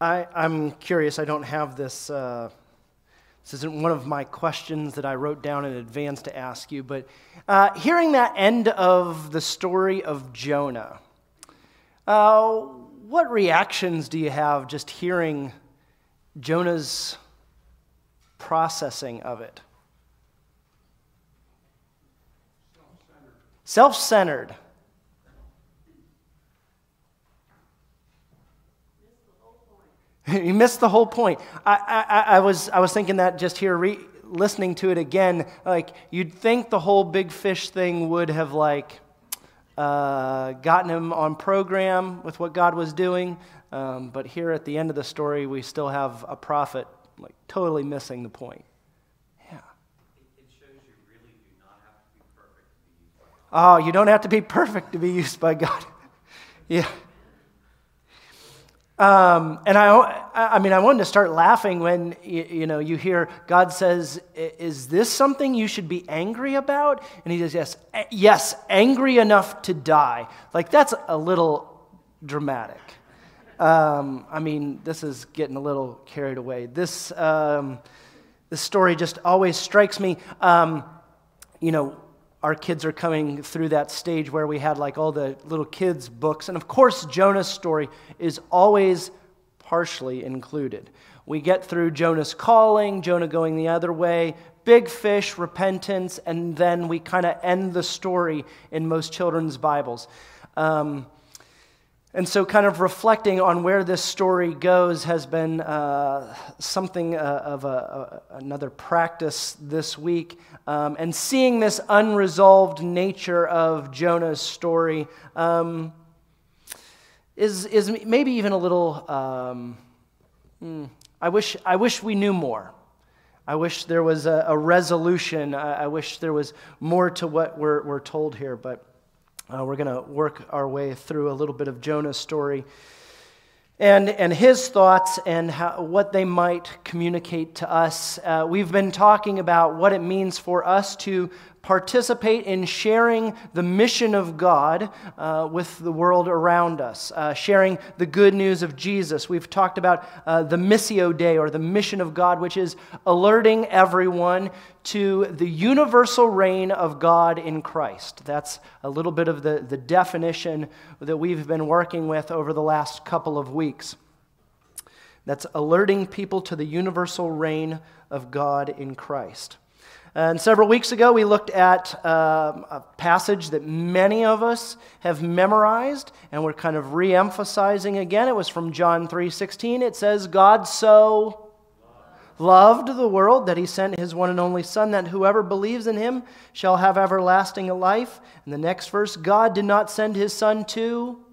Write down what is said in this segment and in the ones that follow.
I, I'm curious. I don't have this. Uh, this isn't one of my questions that I wrote down in advance to ask you, but uh, hearing that end of the story of Jonah, uh, what reactions do you have just hearing Jonah's processing of it? Self centered. you missed the whole point. I, I, I, was, I was thinking that just here, re- listening to it again. Like, you'd think the whole big fish thing would have, like, uh, gotten him on program with what God was doing. Um, but here at the end of the story, we still have a prophet, like, totally missing the point. Yeah. Oh, you don't have to be perfect to be used by God. yeah. Um, and I, I mean, I wanted to start laughing when you, you, know you hear God says, "Is this something you should be angry about?" And He says, "Yes, yes, angry enough to die." Like that's a little dramatic. Um, I mean, this is getting a little carried away. This um, this story just always strikes me. Um, you know, our kids are coming through that stage where we had like all the little kids' books. And of course, Jonah's story is always partially included. We get through Jonah's calling, Jonah going the other way, big fish, repentance, and then we kind of end the story in most children's Bibles. Um, and so, kind of reflecting on where this story goes has been uh, something uh, of a, a, another practice this week. Um, and seeing this unresolved nature of Jonah's story um, is, is maybe even a little. Um, hmm, I, wish, I wish we knew more. I wish there was a, a resolution. I, I, wish there was more to what we're, we're told here, but. Uh, we're going to work our way through a little bit of Jonah's story and, and his thoughts and how, what they might communicate to us. Uh, we've been talking about what it means for us to participate in sharing the mission of God uh, with the world around us, uh, sharing the good news of Jesus. We've talked about uh, the Missio Dei, or the mission of God, which is alerting everyone to the universal reign of God in Christ. That's a little bit of the, the definition that we've been working with over the last couple of weeks. That's alerting people to the universal reign of God in Christ. And several weeks ago, we looked at uh, a passage that many of us have memorized, and we're kind of re emphasizing again. It was from John 3 16. It says, God so loved the world that he sent his one and only Son, that whoever believes in him shall have everlasting life. And the next verse, God did not send his Son to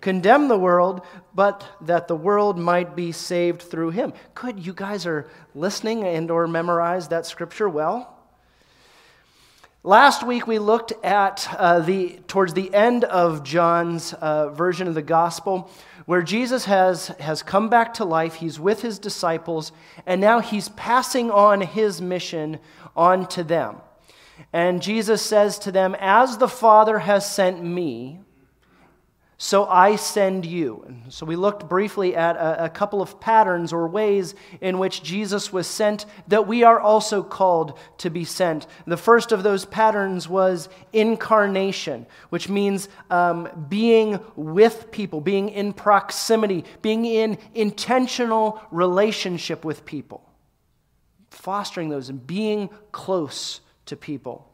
condemn the world, but that the world might be saved through him. Good, you guys are listening and or memorized that scripture well. Last week we looked at uh, the towards the end of John's uh, version of the gospel, where Jesus has has come back to life. He's with his disciples, and now he's passing on his mission on to them. And Jesus says to them, "As the Father has sent me." So I send you. And so we looked briefly at a, a, couple of patterns or ways in which Jesus was sent that we are also called to be sent. The first of those patterns was incarnation, which means um, being with people, being in proximity, being in intentional relationship with people, fostering those and being close to people.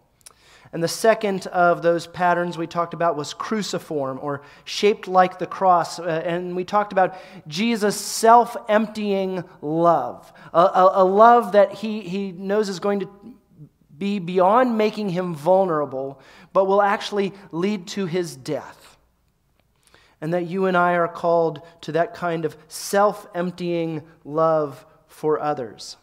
And the second of those patterns we talked about was cruciform or shaped like the cross. Uh, and we talked about Jesus' self emptying love, a, a, a, love that he, he knows is going to be beyond making him vulnerable, but will actually lead to his death. And that you and I are called to that kind of self emptying love for others.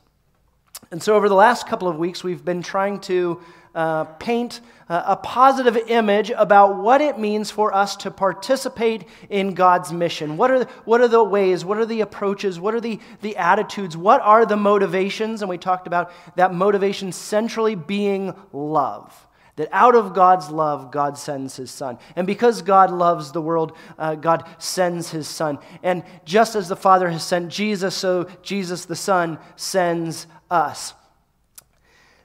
And so, over the last couple of weeks, we've been trying to uh, paint uh, a positive image about what it means for us to participate in God's mission. What are, the, what are the ways? What are the approaches? What are the, the attitudes? What are the motivations? And we talked about that motivation centrally being love. That out of God's love, God sends his son. And because God loves the world, uh, God sends his son. And just as the Father has sent Jesus, so Jesus the Son sends us.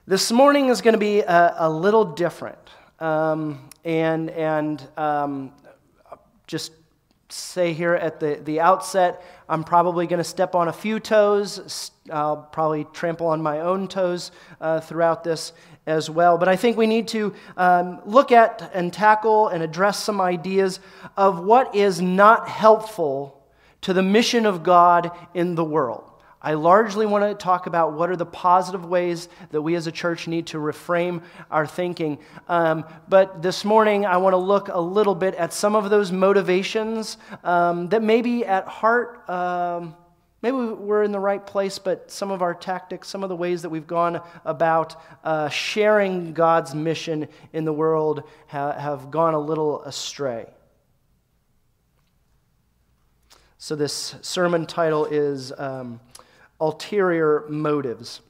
This morning is going to be a, a little different. Um, and and um, just say here at the, the outset, I'm probably going to step on a few toes. I'll probably trample on my own toes uh, throughout this as well. But I think we need to um, look at and tackle and address some ideas of what is not helpful to the mission of God in the world. I largely want to talk about what are the positive ways that we as a church need to reframe our thinking. Um, but this morning, I want to look a little bit at some of those motivations um, that maybe at heart, um, maybe we're in the right place, but some of our tactics, some of the ways that we've gone about uh, sharing God's mission in the world ha- have gone a little astray. So, this sermon title is. Ulterior motives.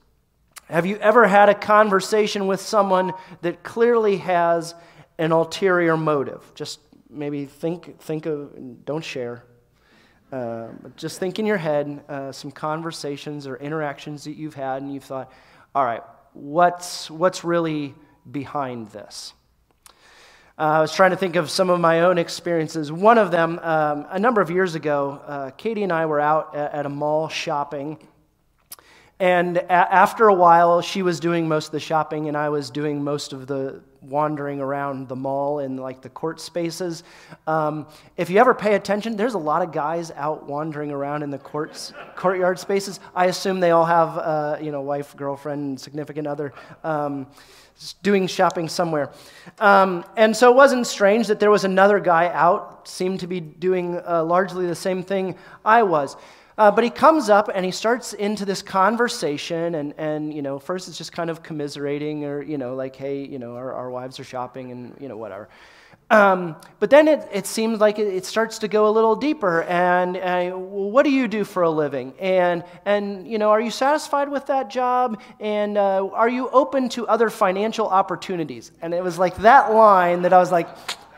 Have you ever had a conversation with someone that clearly has an ulterior motive? Just maybe think, think of, don't share. Uh, just think in your head uh, some conversations or interactions that you've had, and you've thought, all right, what's, what's really behind this? Uh, I was trying to think of some of my own experiences. One of them, um, a number of years ago, uh, Katie and I were out at, at a mall shopping and a- after a while, she was doing most of the shopping, and I was doing most of the wandering around the mall in like the court spaces. Um, if you ever pay attention, there's a lot of guys out wandering around in the courts, courtyard spaces. I assume they all have, uh, you know, wife, girlfriend, significant other. Um, doing shopping somewhere. Um, and so it wasn't strange that there was another guy out, seemed to be doing uh, largely the same thing I was. Uh, but he comes up and he starts into this conversation, and, and, you know, first it's just kind of commiserating or, you know, like, hey, you know, our, our wives are shopping and, you know, whatever. Um, but then it, it seems like it, it, starts to go a little deeper. And uh, what do you do for a living? And, and you know, are you satisfied with that job? And uh, are you open to other financial opportunities? And it was like that line that I was like,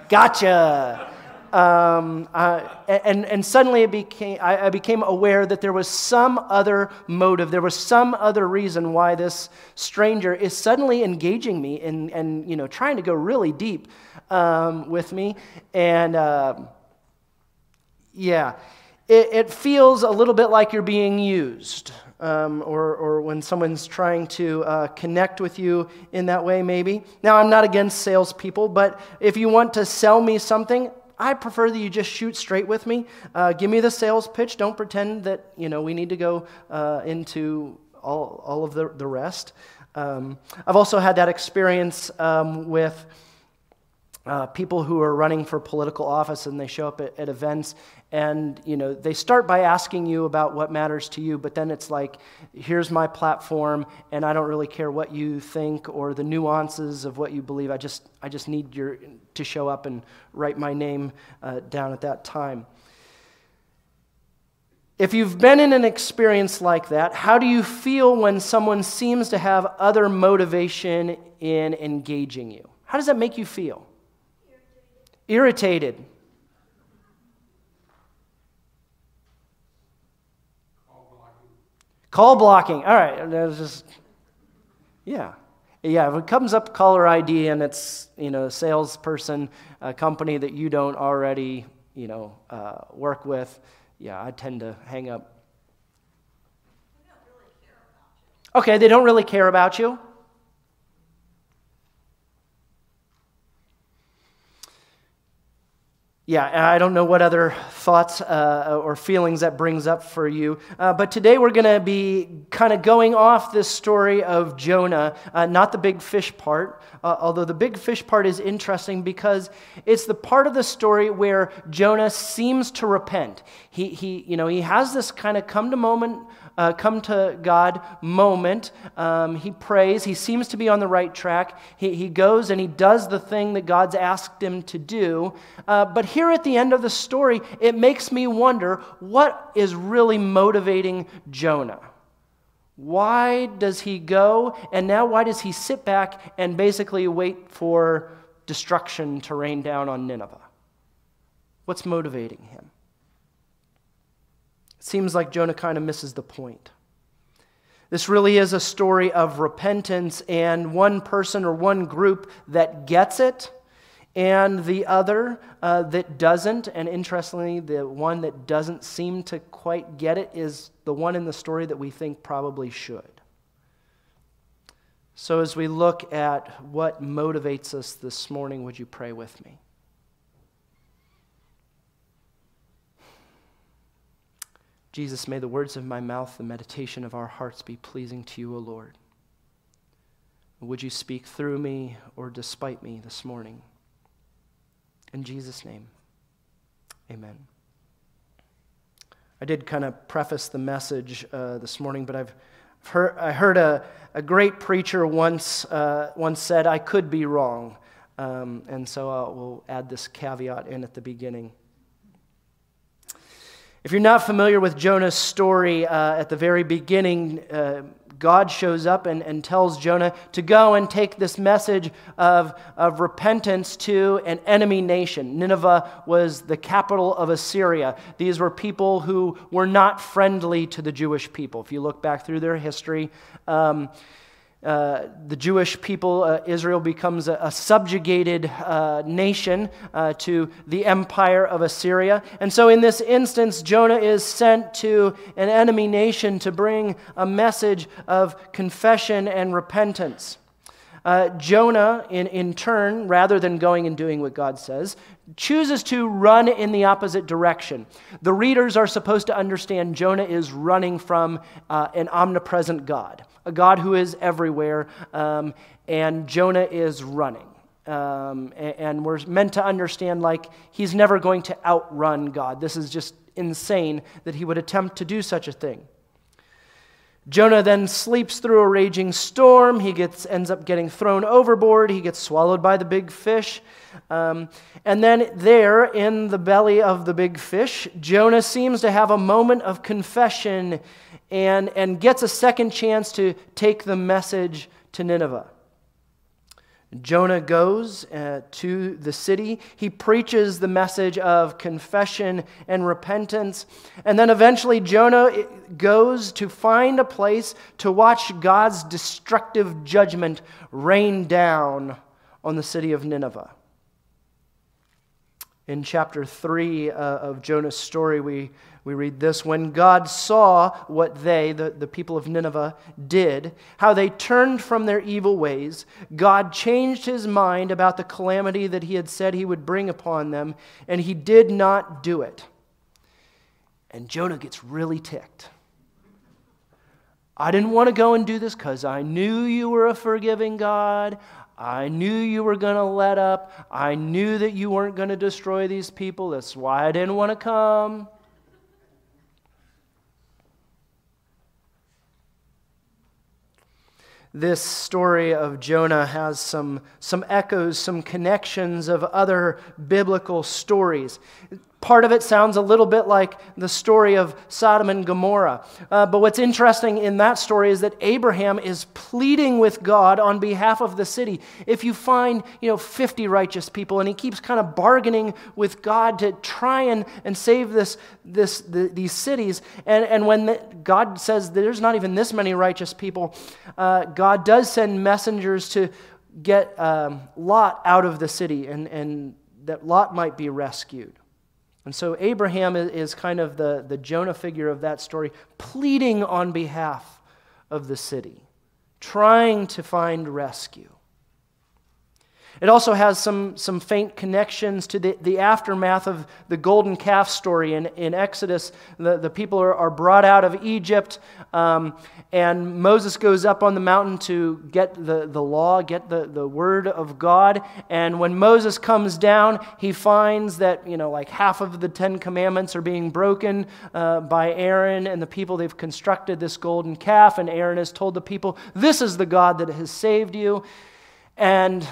gotcha. Um, uh, and, and suddenly it became, I, I, became aware that there was some other motive, there was some other reason why this stranger is suddenly engaging me and, and you know, trying to go really deep um, with me. And uh, yeah, it, it, feels a little bit like you're being used. Um, or, or when someone's trying to uh, connect with you in that way, maybe. Now, I'm not against salespeople, but if you want to sell me something, I prefer that you just shoot straight with me. Uh, give me the sales pitch. Don't pretend that you know we need to go uh, into all, all of the, the rest. Um, I've also had that experience um, with uh, people who are running for political office and they show up at, at, events and you know they start by asking you about what matters to you but then it's like here's my platform and i don't really care what you think or the nuances of what you believe i just i just need your to show up and write my name uh, down at that time if you've been in an experience like that, how do you feel when someone seems to have other motivation in engaging you? How does that make you feel? Irritated. Call blocking. All right, there's just, yeah. Yeah, if it comes up caller ID and it's, you know, a salesperson, a company that you don't already, you know, uh, work with, yeah, I tend to hang up. okay, they don't really care about you. Yeah, I don't know what other thoughts uh, or feelings that brings up for you. Uh, but today we're going to be kind of going off this story of Jonah, uh, not the big fish part, uh, although the big fish part is interesting because it's the part of the story where Jonah seems to repent. He, he, you know, he has this kind of come to moment uh, come to God moment. Um, he prays. He seems to be on the right track. He, he goes and he does the thing that God's asked him to do. Uh, but here at the end of the story, it makes me wonder what is really motivating Jonah? Why does he go? And now, why does he sit back and basically wait for destruction to rain down on Nineveh? What's motivating him? It seems like Jonah kind of misses the point. This really is a story of repentance and one person or one group that gets it and the other uh, that doesn't. And interestingly, the one that doesn't seem to quite get it is the one in the story that we think probably should. So, as we look at what motivates us this morning, would you pray with me? Jesus, may the words of my mouth, the meditation of our hearts be pleasing to you, O Lord. Would you speak through me or despite me this morning? In Jesus' name, amen. I did kind of preface the message uh, this morning, but I've heard, I heard a, a great preacher once, uh, once said, I could be wrong. Um, and so I will add this caveat in at the beginning. If you're not familiar with Jonah's story, uh, at the very beginning, uh, God shows up and, and tells Jonah to go and take this message of, of repentance to an enemy nation. Nineveh was the capital of Assyria. These were people who were not friendly to the Jewish people. If you look back through their history, um, uh, the Jewish people, uh, Israel becomes a, a subjugated uh, nation uh, to the empire of Assyria. And so, in this instance, Jonah is sent to an enemy nation to bring a message of confession and repentance. Uh, Jonah, in, in turn, rather than going and doing what God says, chooses to run in the opposite direction. The readers are supposed to understand Jonah is running from uh, an omnipresent God, a God who is everywhere, um, and Jonah is running. Um, and, and we're meant to understand, like, he's never going to outrun God. This is just insane that he would attempt to do such a thing. Jonah then sleeps through a raging storm. He gets, ends up getting thrown overboard. He gets swallowed by the big fish. Um, and then, there in the belly of the big fish, Jonah seems to have a moment of confession and, and gets a second chance to take the message to Nineveh. Jonah goes uh, to the city. He preaches the message of confession and repentance. And then eventually, Jonah goes to find a place to watch God's destructive judgment rain down on the city of Nineveh. In chapter 3 uh, of Jonah's story, we we read this when God saw what they, the, the people of Nineveh, did, how they turned from their evil ways, God changed his mind about the calamity that he had said he would bring upon them, and he did not do it. And Jonah gets really ticked. I didn't want to go and do this because I knew you were a forgiving God. I knew you were going to let up. I knew that you weren't going to destroy these people. That's why I didn't want to come. This story of Jonah has some, some echoes, some connections of other biblical stories. Part of it sounds a little bit like the story of Sodom and Gomorrah. Uh, but what's interesting in that story is that Abraham is pleading with God on behalf of the city. If you find, you know, 50 righteous people, and he keeps kind of bargaining with God to try and, and save this, this, the, these cities. And, and when the, God says there's not even this many righteous people, uh, God does send messengers to get um, Lot out of the city and, and that Lot might be rescued. And so Abraham is kind of the, the Jonah figure of that story, pleading on behalf of the city, trying to find rescue. It also has some, some faint connections to the, the aftermath of the golden calf story in, in Exodus. The, the people are, are brought out of Egypt, um, and Moses goes up on the mountain to get the, the law, get the, the word of God. And when Moses comes down, he finds that, you know, like half of the Ten Commandments are being broken uh, by Aaron and the people. They've constructed this golden calf, and Aaron has told the people, This is the God that has saved you. And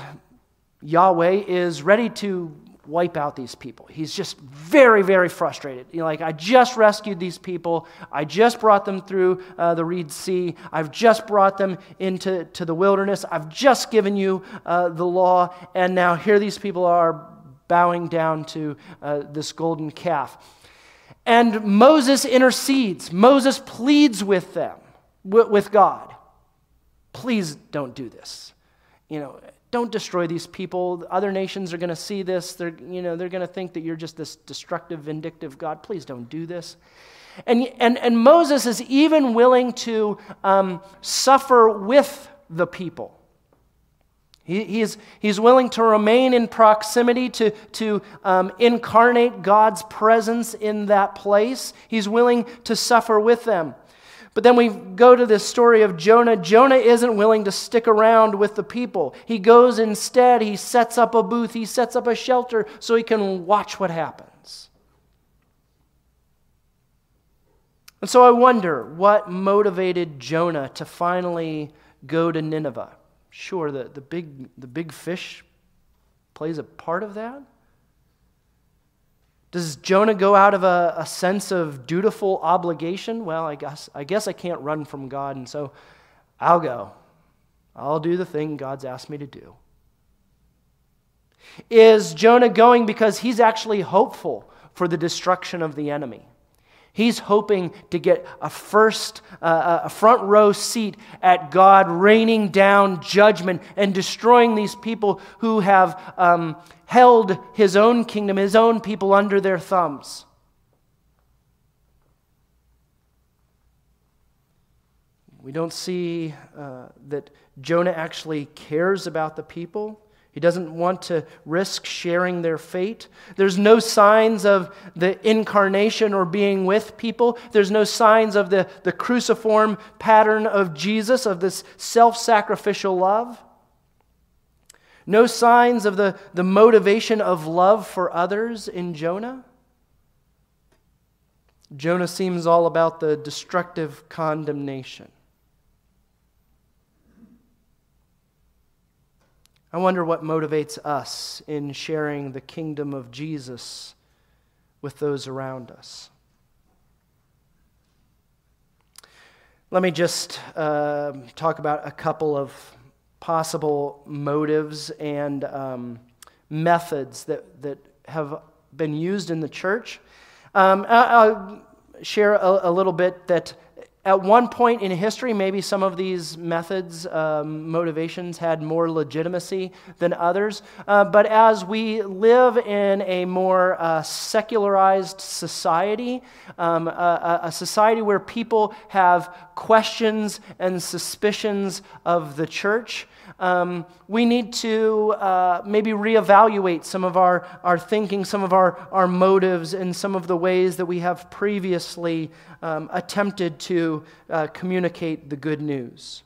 Yahweh is ready to wipe out these people. He's just very, very frustrated. You know, like, I just rescued these people. I just brought them through uh, the Reed Sea. I've just brought them into to the wilderness. I've just given you uh, the law. And now here these people are bowing down to uh, this golden calf. And Moses intercedes. Moses pleads with them, with God. Please don't do this. You know, don't destroy these people. Other nations are going to see this. They're, you know, they're going to think that you're just this destructive, vindictive God. Please don't do this. And, and, and Moses is even willing to um, suffer with the people. He, he's, he's willing to remain in proximity, to, to um, incarnate God's presence in that place. He's willing to suffer with them. But then we go to this story of Jonah. Jonah isn't willing to stick around with the people. He goes instead, he sets up a booth, he sets up a shelter so he can watch what happens. And so I wonder what motivated Jonah to finally go to Nineveh. Sure, the, the, big, the big fish plays a part of that. Does Jonah go out of a, a sense of dutiful obligation? Well, I guess, I guess I can't run from God, and so I'll go. I'll do the thing God's asked me to do. Is Jonah going because he's actually hopeful for the destruction of the enemy? He's hoping to get a first, uh, a front row seat at God raining down judgment and destroying these people who have um, held his own kingdom, his own people under their thumbs. We don't see uh, that Jonah actually cares about the people. He doesn't want to risk sharing their fate. There's no signs of the incarnation or being with people. There's no signs of the, the cruciform pattern of Jesus, of this self sacrificial love. No signs of the, the motivation of love for others in Jonah. Jonah seems all about the destructive condemnation. I wonder what motivates us in sharing the kingdom of Jesus with those around us. Let me just uh, talk about a couple of possible motives and um, methods that, that have been used in the church. Um, I'll share a, a little bit that at one point in history, maybe some of these methods, um, motivations had more legitimacy than others. Uh, but as we live in a more uh, secularized society, um, a, a, society where people have questions and suspicions of the church, um, we need to uh, maybe reevaluate some of our, our thinking, some of our, our motives, and some of the ways that we have previously um, attempted to uh, communicate the good news.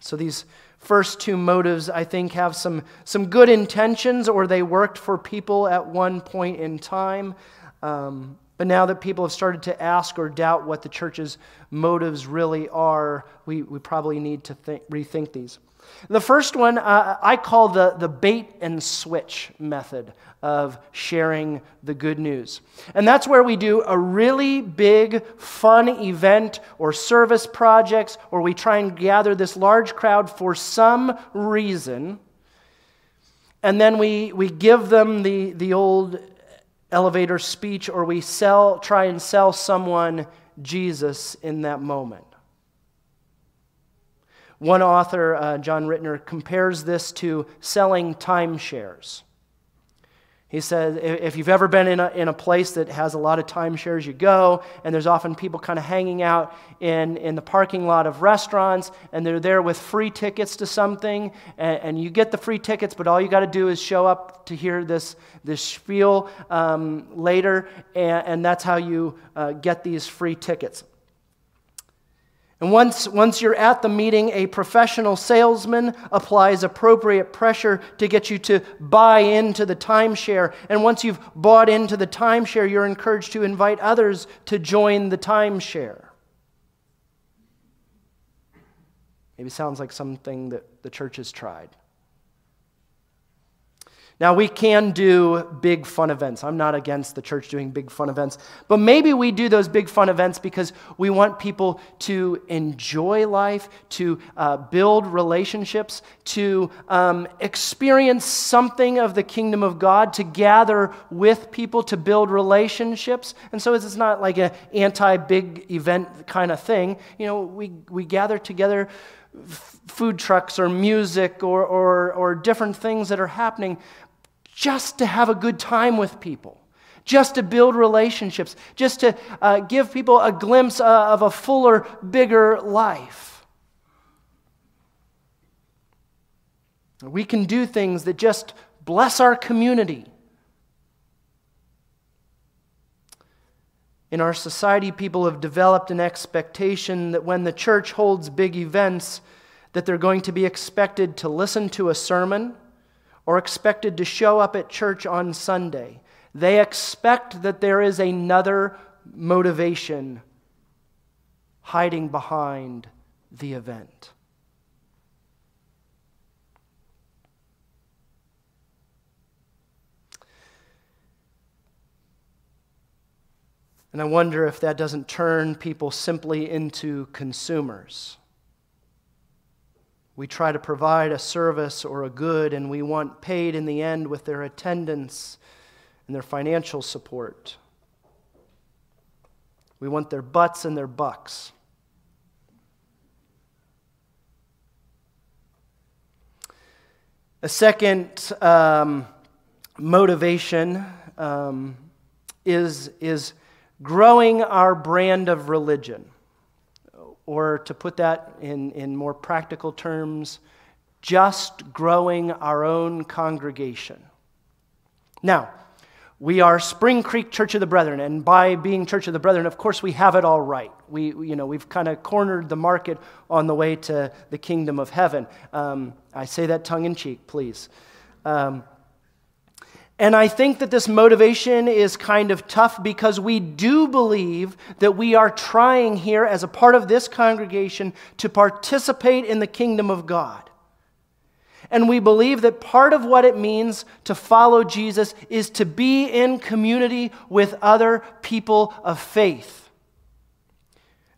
So these first two motives, I think, have some, some good intentions, or they worked for people at one point in time. Um, but now that people have started to ask or doubt what the church's motives really are, we, we probably need to think, rethink these. The first one uh, I call the, the bait and switch method of sharing the good news. And that's where we do a really big, fun event or service projects, or we try and gather this large crowd for some reason. And then we, we give them the, the old elevator speech or we sell, try and sell someone Jesus in that moment. One author, uh, John Rittner, compares this to selling timeshares. He says, if you've ever been in a, in a place that has a lot of timeshares, you go, and there's often people kind of hanging out in, in the parking lot of restaurants, and they're there with free tickets to something, and, and you get the free tickets, but all you got to do is show up to hear this, this spiel um, later, and, and, that's how you uh, get these free tickets. And once, once you're at the meeting, a professional salesman applies appropriate pressure to get you to buy into the timeshare. And once you've bought into the timeshare, you're encouraged to invite others to join the timeshare. Maybe sounds like something that the church has tried. Now, we can do big fun events. I'm not against the church doing big fun events, but maybe we do those big fun events because we want people to enjoy life, to uh, build relationships, to um, experience something of the kingdom of God, to gather with people, to build relationships. And so it's not like an anti big event kind of thing. You know, we, we gather together food trucks or music or, or, or different things that are happening just to have a good time with people, just to build relationships, just to uh, give people a glimpse uh, of a fuller, bigger life. We can do things that just bless our community. In our society, people have developed an expectation that when the church holds big events, that they're going to be expected to listen to a sermon or expected to show up at church on Sunday. They expect that there is another motivation hiding behind the event. And I wonder if that doesn't turn people simply into consumers. We try to provide a service or a good, and we want paid in the end with their attendance and their financial support. We want their butts and their bucks. A second um, motivation um, is, is growing our brand of religion. Or to put that in, in more practical terms, just growing our own congregation. Now, we are Spring Creek Church of the Brethren, and by being Church of the Brethren, of course, we have it all right. We, you know, we've kind of cornered the market on the way to the kingdom of heaven. Um, I say that tongue in cheek, please. Um, and I think that this motivation is kind of tough because we do believe that we are trying here as a part of this congregation to participate in the kingdom of God. And we believe that part of what it means to follow Jesus is to be in community with other people of faith.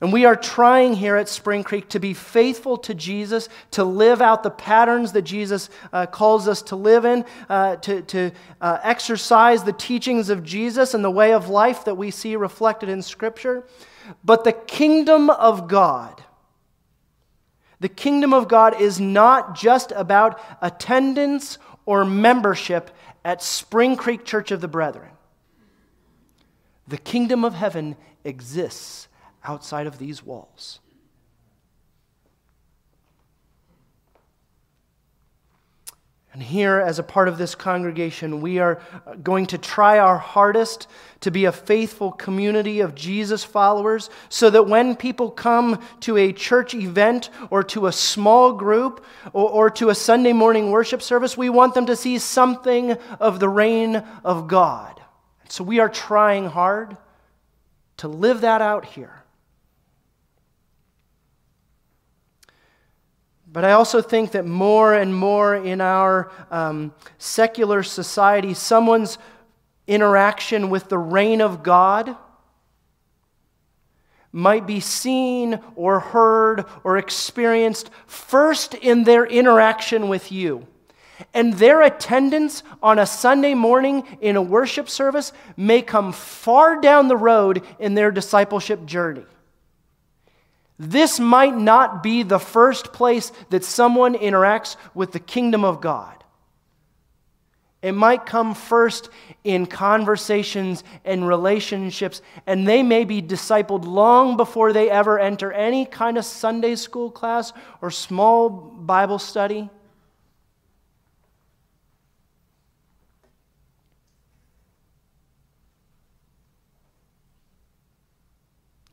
And we are trying here at Spring Creek to be faithful to Jesus, to live out the patterns that Jesus uh, calls us to live in, uh, to, to uh, exercise the teachings of Jesus and the way of life that we see reflected in Scripture. But the kingdom of God, the kingdom of God is not just about attendance or membership at Spring Creek Church of the Brethren. The kingdom of heaven exists outside of these walls. And here, as a part of this congregation, we are going to try our hardest to be a faithful community of Jesus followers so that when people come to a church event or to a small group or, or, to a Sunday morning worship service, we want them to see something of the reign of God. So we are trying hard to live that out here. But I also think that more and more in our um, secular society, someone's interaction with the reign of God might be seen or heard or experienced first in their interaction with you. And their attendance on a Sunday morning in a worship service may come far down the road in their discipleship journey. This might not be the first place that someone interacts with the kingdom of God. It might come first in conversations and relationships, and they may be discipled long before they ever enter any kind of Sunday school class or small Bible study.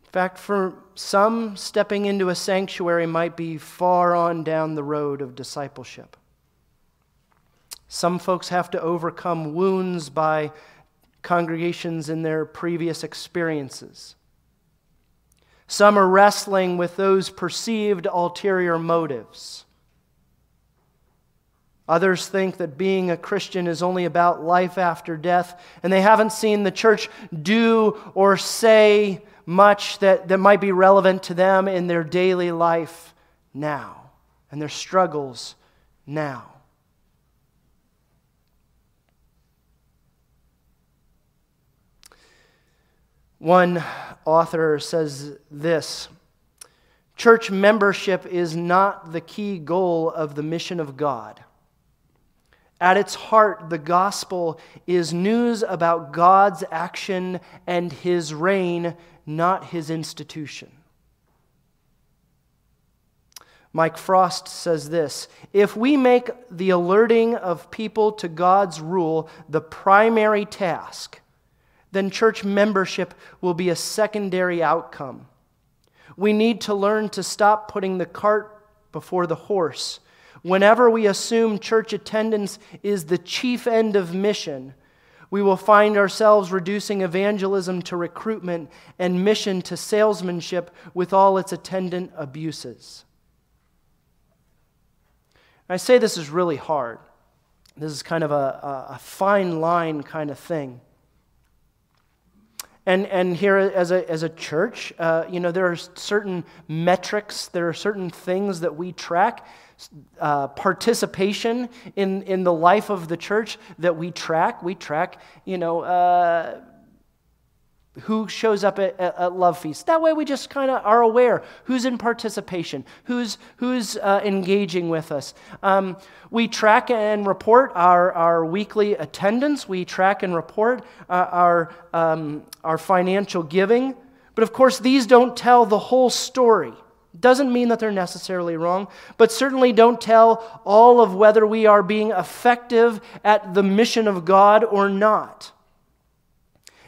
In fact, for some, stepping into a sanctuary might be far on down the road of discipleship. Some folks have to overcome wounds by congregations in their previous experiences. Some are wrestling with those perceived ulterior motives. Others think that being a Christian is only about life after death, and they haven't seen the church do or say much that, that might be relevant to them in their daily life now and their struggles now. One author says this Church membership is not the key goal of the mission of God. At its heart, the gospel is news about God's action and his reign, not his institution. Mike Frost says this If we make the alerting of people to God's rule the primary task, then church membership will be a secondary outcome. We need to learn to stop putting the cart before the horse. Whenever we assume church attendance is the chief end of mission, we will find ourselves reducing evangelism to recruitment and mission to salesmanship with all its attendant abuses. I say this is really hard. This is kind of a, a, fine line kind of thing. And, and here as a, as a church, uh, you know, there are certain metrics, there are certain things that we track, uh, participation in, in the life of the church that we track. We track, you know, uh, who shows up at, at, at, love feasts. That way we just kind of are aware who's in participation, who's, who's uh, engaging with us. Um, we track and report our, our weekly attendance. We track and report uh, our, um, our financial giving. But of course, these don't tell the whole story. Doesn't mean that they're necessarily wrong, but certainly don't tell all of whether we are being effective at the mission of God or not.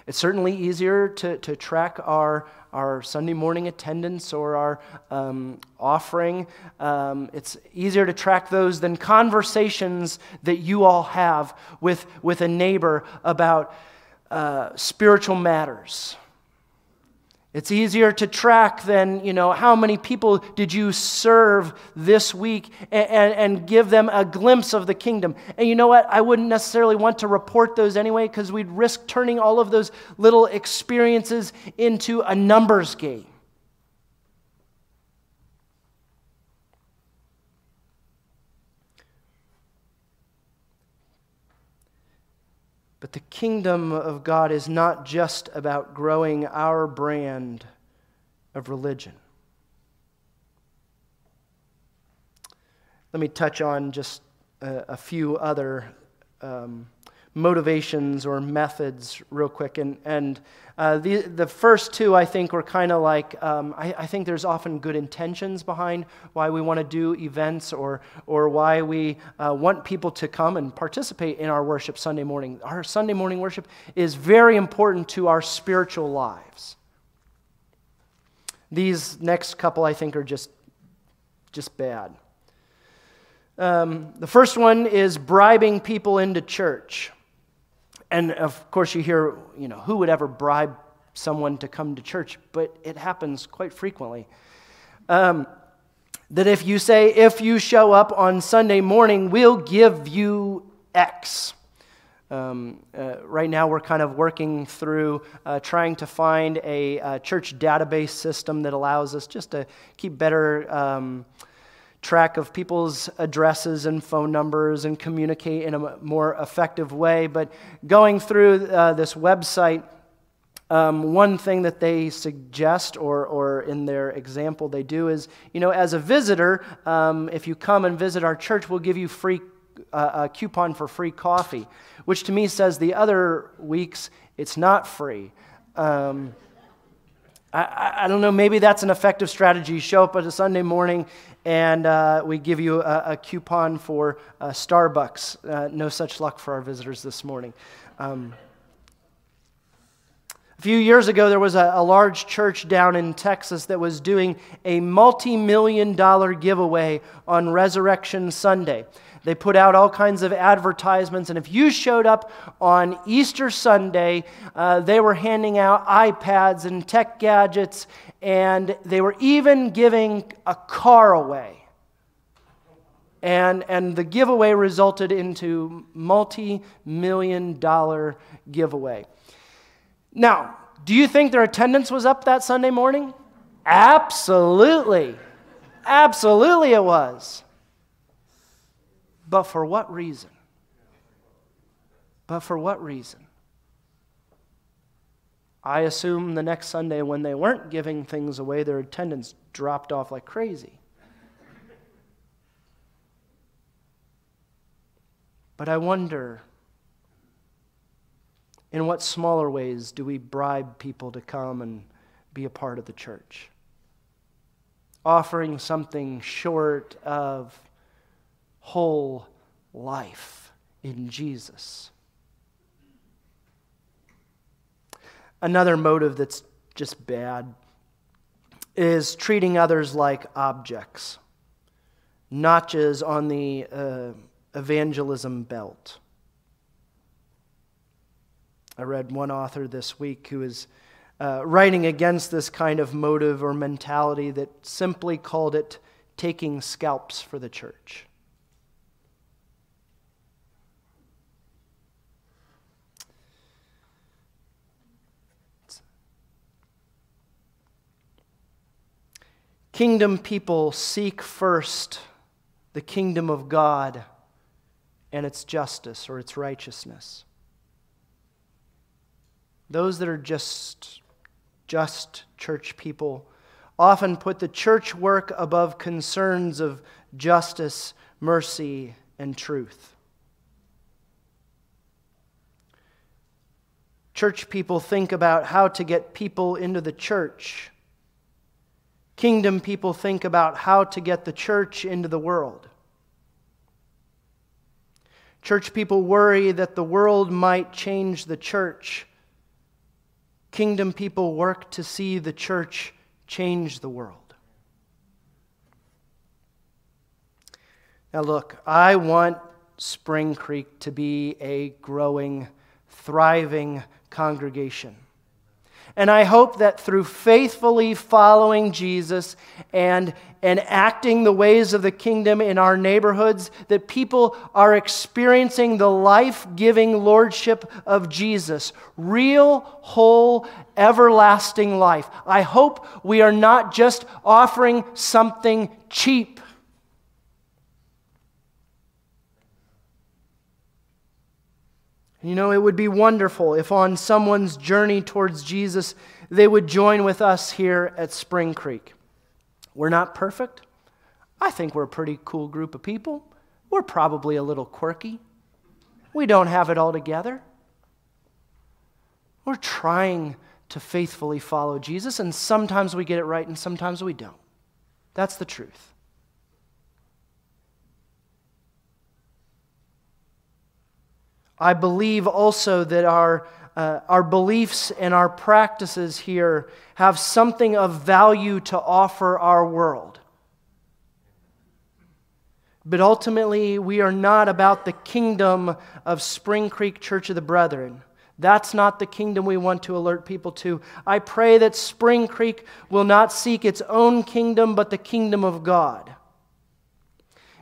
It's certainly easier to, to track our, our Sunday morning attendance or our um, offering. Um, it's easier to track those than conversations that you all have with, with a neighbor about uh, spiritual matters. It's easier to track than, you know, how many people did you serve this week and, and, and, give them a glimpse of the kingdom. And you know what? I wouldn't necessarily want to report those anyway because we'd risk turning all of those little experiences into a numbers game. But the kingdom of God is not just about growing our brand of religion. Let me touch on just a, a few other um, motivations or methods real quick. And, and uh, the, the first two, I think, were kind of like um, I, I, think there's often good intentions behind why we want to do events or, or why we uh, want people to come and participate in our worship Sunday morning. Our Sunday morning worship is very important to our spiritual lives. These next couple, I think, are just, just bad. Um, the first one is bribing people into church. And of course, you hear, you know, who would ever bribe someone to come to church? But it happens quite frequently. Um, that if you say, if you show up on Sunday morning, we'll give you X. Um, uh, right now, we're kind of working through uh, trying to find a, a, uh, church database system that allows us just to keep better. Um, track of people's addresses and phone numbers and communicate in a more effective way. But going through uh, this website, um, one thing that they suggest, or, or in their example, they do is, you know, as a visitor, um, if you come and visit our church, we'll give you free uh, a coupon for free coffee, which to me says the other weeks it's not free. Um, I, I, don't know, maybe that's an effective strategy. You show up at a Sunday morning and uh, we give you a, a coupon for uh, Starbucks. Uh, no such luck for our visitors this morning. Um, a few years ago, there was a, a, large church down in Texas that was doing a multi million dollar giveaway on Resurrection Sunday. They put out all kinds of advertisements, and if you showed up on Easter Sunday, uh, they were handing out iPads and tech gadgets, and they were even giving a car away. And, and the giveaway resulted into multi-million dollar giveaway. Now, do you think their attendance was up that Sunday morning? Absolutely. Absolutely it was. But for what reason? But for what reason? I assume the next Sunday when they weren't giving things away, their attendance dropped off like crazy. But I wonder in what smaller ways do we bribe people to come and be a part of the church? Offering something short of whole life in Jesus. Another motive that's just bad is treating others like objects, notches on the uh, evangelism belt. I read one author this week who is uh, writing against this kind of motive or mentality that simply called it taking scalps for the church. Kingdom people seek first the kingdom of God and its justice or its righteousness. Those that are just just church people often put the church work above concerns of justice, mercy, and truth. Church people think about how to get people into the church. Kingdom people think about how to get the church into the world. Church people worry that the world might change the church Kingdom people work to see the church change the world. Now, look, I want Spring Creek to be a growing, thriving congregation. And I hope that through faithfully following Jesus and, and acting the ways of the kingdom in our neighborhoods, that people are experiencing the life giving lordship of Jesus real, whole, everlasting life. I hope we are not just offering something cheap. You know, it would be wonderful if on someone's journey towards Jesus, they would join with us here at Spring Creek. We're not perfect. I think we're a pretty cool group of people. We're probably a little quirky. We don't have it all together. We're trying to faithfully follow Jesus, and sometimes we get it right and sometimes we don't. That's the truth. I believe also that our, uh, our beliefs and our practices here have something of value to offer our world. But ultimately, we are not about the kingdom of Spring Creek Church of the Brethren. That's not the kingdom we want to alert people to. I pray that Spring Creek will not seek its own kingdom, but the kingdom of God.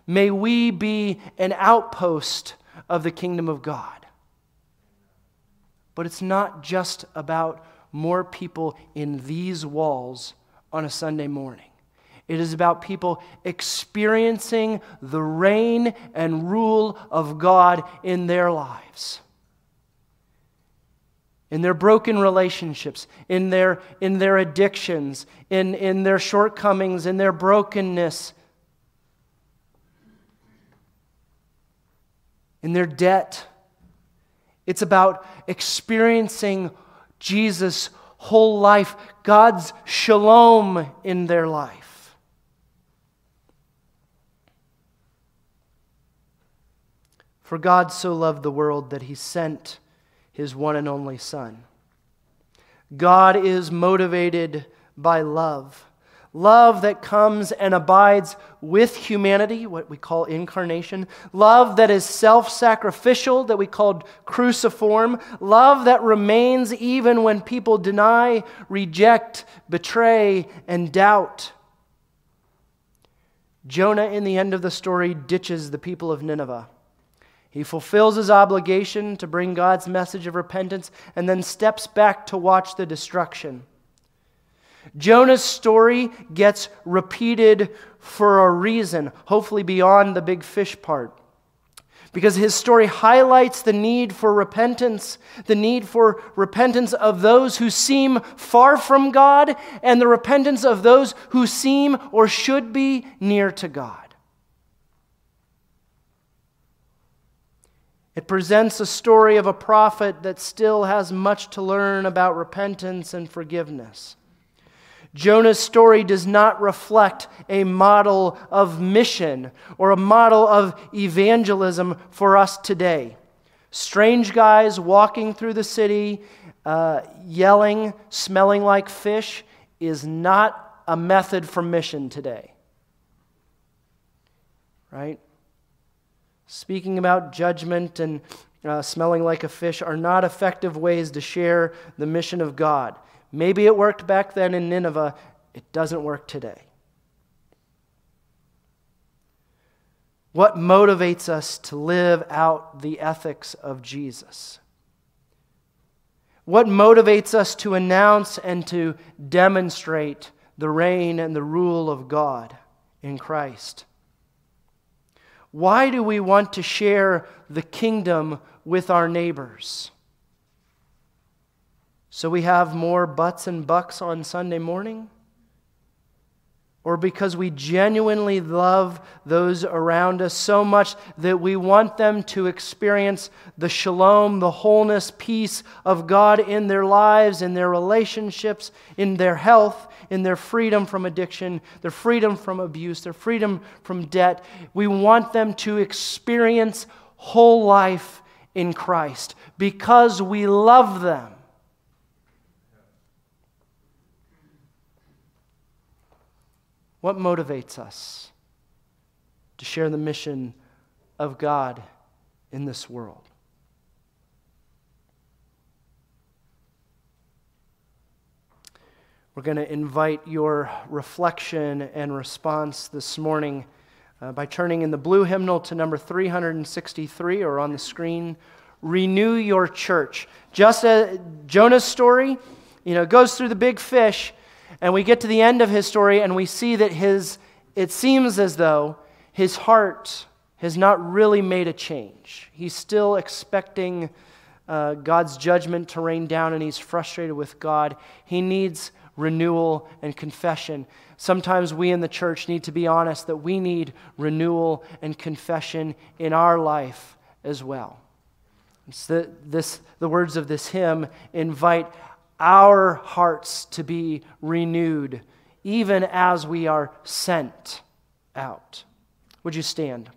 May we be an outpost of the kingdom of God. But it's not just about more people in these walls on a Sunday morning. It is about people experiencing the reign and rule of God in their lives. In their broken relationships, in their, in their addictions, in, in their shortcomings, in their brokenness, in their debt. It's about experiencing Jesus' whole life, God's shalom in their life. For God so loved the world that he sent his one and only Son. God is motivated by love love that comes and abides with humanity, what we call incarnation, love that is self sacrificial, that we call cruciform, love that remains even when people deny, reject, betray, and doubt. Jonah, in the end of the story, ditches the people of Nineveh. He fulfills his obligation to bring God's message of repentance and then steps back to watch the destruction. Jonah's story gets repeated for a reason, hopefully beyond the big fish part. Because his story highlights the need for repentance, the need for repentance of those who seem far from God, and the repentance of those who seem or should be near to God. It presents a story of a prophet that still has much to learn about repentance and forgiveness. Jonah's story does not reflect a model of mission or a model of evangelism for us today. Strange guys walking through the city, uh, yelling, smelling like fish, is not a method for mission today. Right? Speaking about judgment and uh, smelling like a fish are not effective ways to share the mission of God. Maybe it worked back then in Nineveh, it doesn't work today. What motivates us to live out the ethics of Jesus? What motivates us to announce and to demonstrate the reign and the rule of God in Christ? Why do we want to share the kingdom with our neighbors? So we have more butts and bucks on Sunday morning? Or because we genuinely love those around us so much that we want them to experience the shalom, the wholeness, peace of God in their lives, in their relationships, in their health, in their freedom from addiction, their freedom from abuse, their freedom from debt. We want them to experience whole life in Christ because we love them. What motivates us to share the mission of God in this world? We're going to invite your reflection and response this morning uh, by turning in the blue hymnal to number 363 or on the screen. Renew your church. Just as Jonah's story, you know, goes through the big fish and we get to the end of his story and we see that his, it seems as though his heart has not really made a change. He's still expecting uh, God's judgment to rain down and he's frustrated with God. He needs renewal and confession. Sometimes we in the church need to be honest that we need renewal and confession in our life as well. The, this, the words of this hymn invite our hearts to be renewed, even as we are sent out. Would you stand?